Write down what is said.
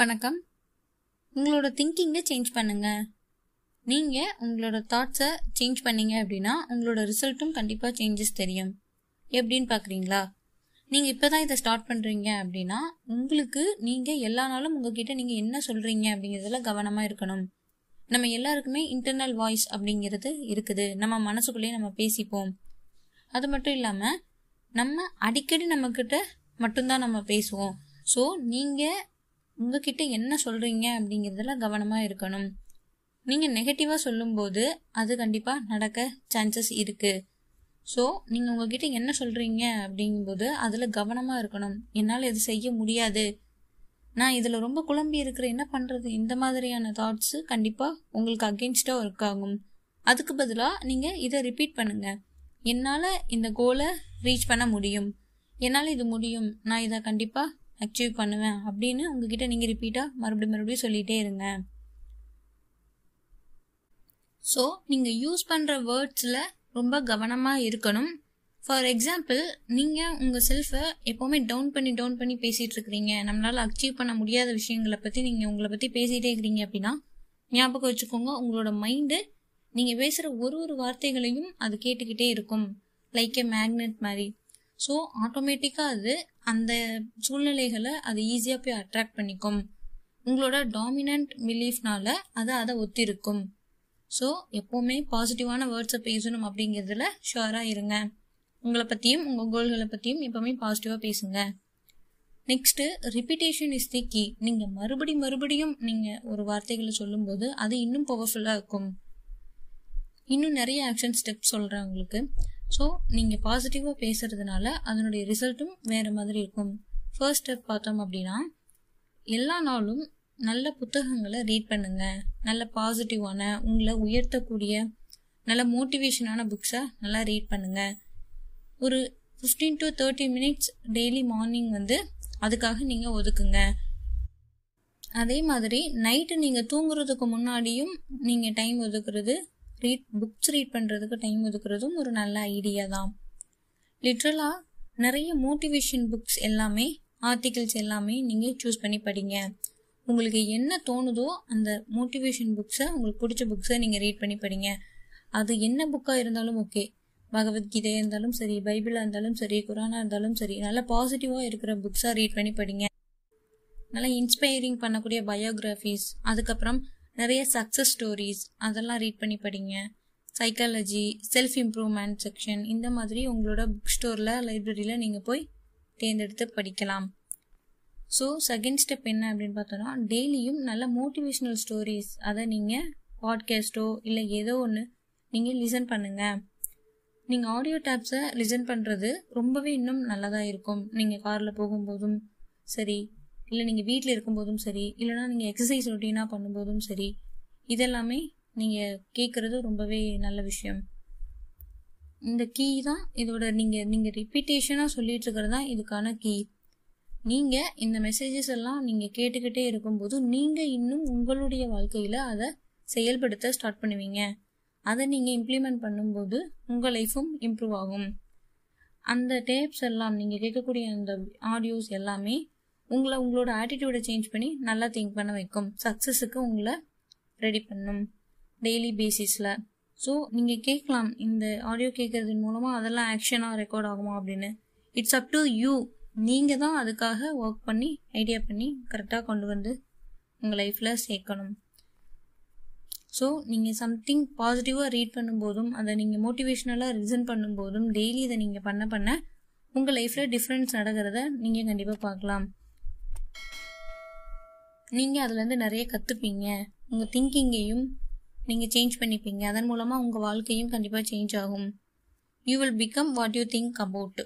வணக்கம். உங்களோட திங்கிங்கை சேஞ்ச் பண்ணுங்கள் நீங்கள் உங்களோட தாட்ஸை சேஞ்ச் பண்ணீங்க அப்படின்னா உங்களோட ரிசல்ட்டும் கண்டிப்பாக சேஞ்சஸ் தெரியும். எப்படின்னு பார்க்குறீங்களா நீங்கள் இப்போ தான் இதை ஸ்டார்ட் பண்ணுறீங்க அப்படின்னா உங்களுக்கு நீங்கள் எல்லா நாளும் உங்ககிட்ட நீங்கள் என்ன சொல்கிறீங்க அப்படிங்கிறதுல கவனமாக இருக்கணும். நம்ம எல்லாருக்குமே இன்டர்னல் வாய்ஸ் அப்படிங்கிறது இருக்குது. நம்ம மனசுக்குள்ளேயே நம்ம பேசிப்போம். அது மட்டும் இல்லாமல் நம்ம அடிக்கடி நம்மக்கிட்ட மட்டும்தான் நம்ம பேசுவோம். ஸோ நீங்கள் உங்ககிட்ட என்ன சொல்கிறீங்க அப்படிங்கிறதுல கவனமாக இருக்கணும். நீங்கள் நெகட்டிவாக சொல்லும்போது அது கண்டிப்பாக நடக்க சான்சஸ் இருக்குது ஸோ நீங்கள் உங்ககிட்ட என்ன சொல்கிறீங்க அப்படிங்கும்போது அதில் கவனமாக இருக்கணும். என்னால் இது செய்ய முடியாது. நான் இதில் ரொம்ப குழம்பி இருக்கிற என்ன பண்ணுறது இந்த மாதிரியான தாட்ஸு கண்டிப்பாக உங்களுக்கு அகென்ஸ்டாக ஒர்க் ஆகும். அதுக்கு பதிலாக நீங்கள் இதை ரிப்பீட் பண்ணுங்கள் என்னால் இந்த கோலை ரீச் பண்ண முடியும். என்னால் இது முடியும். நான் இதை கண்டிப்பாக அச்சீவ் பண்ணுவேன். அப்படின்னு உங்ககிட்ட நீங்கள் ரிப்பீட்டாக மறுபடியும் மறுபடியும் சொல்லிகிட்டே இருங்க. ஸோ நீங்கள் யூஸ் பண்ணுற வேர்ட்ஸில் ரொம்ப கவனமாக இருக்கணும். ஃபார் எக்ஸாம்பிள் நீங்கள் உங்கள் செல்ஃபை எப்போவுமே டவுன் பண்ணி டவுன் பண்ணி பேசிகிட்டு இருக்கிறீங்க. நம்மளால் அச்சீவ் பண்ண முடியாத விஷயங்களை பற்றி நீங்கள் உங்களை பற்றி பேசிகிட்டே இருக்கிறீங்க அப்படின்னா ஞாபகம் வச்சுக்கோங்க உங்களோட மைண்டு நீங்கள் பேசுகிற ஒரு ஒரு வார்த்தைகளையும் அது கேட்டுக்கிட்டே இருக்கும். லைக் ஏ மேக்னெட் மாதிரி. ஸோ ஆட்டோமேட்டிக்காக அது அந்த சூழ்நிலைகளை அது ஈஸியாக போய் அட்ராக்ட் பண்ணிக்கும். உங்களோட டாமினன்ட் பிலீஃப்னால அது அதை ஒத்திருக்கும். ஸோ எப்போவுமே பாசிட்டிவான வேர்ட்ஸை பேசணும் அப்படிங்கிறதுல ஷுவராக இருங்க. உங்களை பற்றியும் உங்கள் கோல்களை பற்றியும் எப்போவுமே பாசிட்டிவாக பேசுங்க. Next repetition is the key நீங்கள் மறுபடி மறுபடியும் நீங்கள் ஒரு வார்த்தைகளை சொல்லும்போது அது இன்னும் பவர்ஃபுல்லாக இருக்கும். இன்னும் நிறைய ஆக்ஷன் ஸ்டெப் சொல்கிறேன் உங்களுக்கு. ஸோ நீங்கள் பாசிட்டிவாக பேசுகிறதுனால அதனுடைய ரிசல்ட்டும் வேறு மாதிரி இருக்கும். ஃபர்ஸ்ட் ஸ்டெப் பார்த்தோம் அப்படின்னா எல்லா நாளும் நல்ல புத்தகங்களை ரீட் பண்ணுங்க. நல்ல பாசிட்டிவான உங்களை உயர்த்தக்கூடிய நல்ல மோட்டிவேஷனான புக்ஸை நல்லா ரீட் பண்ணுங்க. ஒரு fifteen to thirty minutes daily morning வந்து அதுக்காக நீங்கள் ஒதுக்குங்க. அதே மாதிரி நைட்டு நீங்கள் தூங்குறதுக்கு முன்னாடியும் நீங்கள் டைம் ஒதுக்குறது ரீட் புக்ஸ் ரீட் பண்ணுறதுக்கு டைம் ஒதுக்குறதும் ஒரு நல்ல ஐடியா தான். லிட்ரலாக நிறைய மோட்டிவேஷன் புக்ஸ் எல்லாமே ஆர்டிகிள்ஸ் எல்லாமே நீங்கள் சூஸ் பண்ணி படிங்க. உங்களுக்கு என்ன தோணுதோ அந்த மோட்டிவேஷன் புக்ஸை உங்களுக்கு பிடிச்ச புக்ஸை நீங்கள் ரீட் பண்ணி படிங்க. அது என்ன புக்காக இருந்தாலும் ஓகே பகவத்கீதையாக இருந்தாலும் சரி பைபிளாக இருந்தாலும் சரி குரானாக இருந்தாலும் சரி நல்ல பாசிட்டிவாக இருக்கிற புக்ஸாக ரீட் பண்ணி படிங்க. நல்லா இன்ஸ்பைரிங் பண்ணக்கூடிய பயோகிராஃபிஸ் அதுக்கப்புறம் நிறைய சக்ஸஸ் ஸ்டோரிஸ் அதெல்லாம் ரீட் பண்ணி படிங்க. சைக்காலஜி செல்ஃப் இம்ப்ரூவ்மெண்ட் செக்ஷன் இந்த மாதிரி உங்களோட புக் ஸ்டோரில் லைப்ரரியில் நீங்கள் போய் தேர்ந்தெடுத்து படிக்கலாம். ஸோ செகண்ட் ஸ்டெப் என்ன அப்படின்னு பார்த்தோன்னா டெய்லியும் நல்ல மோட்டிவேஷ்னல் ஸ்டோரிஸ் அதை நீங்கள் பாட்காஸ்ட்டோ இல்லை ஏதோ ஒன்று நீங்கள் லிசன் பண்ணுங்கள் நீங்கள் ஆடியோ டேப்ஸை லிசன் பண்ணுறது ரொம்பவே இன்னும் நல்லதாக இருக்கும். நீங்கள் காரில் போகும்போதும் சரி இல்லை நீங்கள் வீட்டில் இருக்கும்போதும் சரி இல்லைனா நீங்கள் எக்ஸசைஸ் ரொட்டீனாக பண்ணும்போதும் சரி இதெல்லாமே நீங்கள் கேட்குறது ரொம்பவே நல்ல விஷயம். இந்த கீ தான் இதோட நீங்கள் நீங்கள் ரிப்பீட்டேஷனாக சொல்லிட்டு இருக்கிறது தான் இதுக்கான கீ. நீங்கள் இந்த மெசேஜஸ் எல்லாம் நீங்கள் கேட்டுக்கிட்டே இருக்கும்போது நீங்கள் இன்னும் உங்களுடைய வாழ்க்கையில் அதை செயல்படுத்த ஸ்டார்ட் பண்ணுவீங்க. அதை நீங்கள் இம்ப்ளிமெண்ட் பண்ணும்போது உங்கள் லைஃப்பும் இம்ப்ரூவ் ஆகும். அந்த டேப்ஸ் எல்லாம் நீங்கள் கேட்கக்கூடிய அந்த ஆடியோஸ் எல்லாமே உங்களை உங்களோட ஆட்டிடியூடை சேஞ்ச் பண்ணி நல்லா திங்க் பண்ண வைக்கும். சக்ஸஸுக்கு உங்களை ரெடி பண்ணும். டெய்லி பேசிஸில் ஸோ நீங்கள் கேட்கலாம் இந்த ஆடியோ கேட்கறதன் மூலமாக அதெல்லாம் ஆக்ஷனாக ரெக்கார்ட் ஆகுமா அப்படின்னு. இட்ஸ் அப் டு யூ நீங்கள் தான் அதுக்காக ஒர்க் பண்ணி ஐடியா பண்ணி கரெக்டாக கொண்டு வந்து உங்கள் லைஃப்பில் சேர்க்கணும். ஸோ நீங்கள் சம்திங் பாசிட்டிவாக ரீட் பண்ணும்போதும் அதை நீங்கள் மோட்டிவேஷ்னலாக ரிசன் பண்ணும்போதும் டெய்லி இதை நீங்கள் பண்ண பண்ண உங்கள் லைஃப்பில் டிஃப்ரென்ஸ் நடக்கிறத நீங்கள் கண்டிப்பாக பார்க்கலாம். நீங்கள் அதுலேருந்து நிறைய கற்றுப்பீங்க உங்கள் திங்கிங்கையும் நீங்கள் சேஞ்ச் பண்ணிப்பீங்க. அதன் மூலமாக உங்கள் வாழ்க்கையும் கண்டிப்பாக சேஞ்ச் ஆகும். You will become what you think about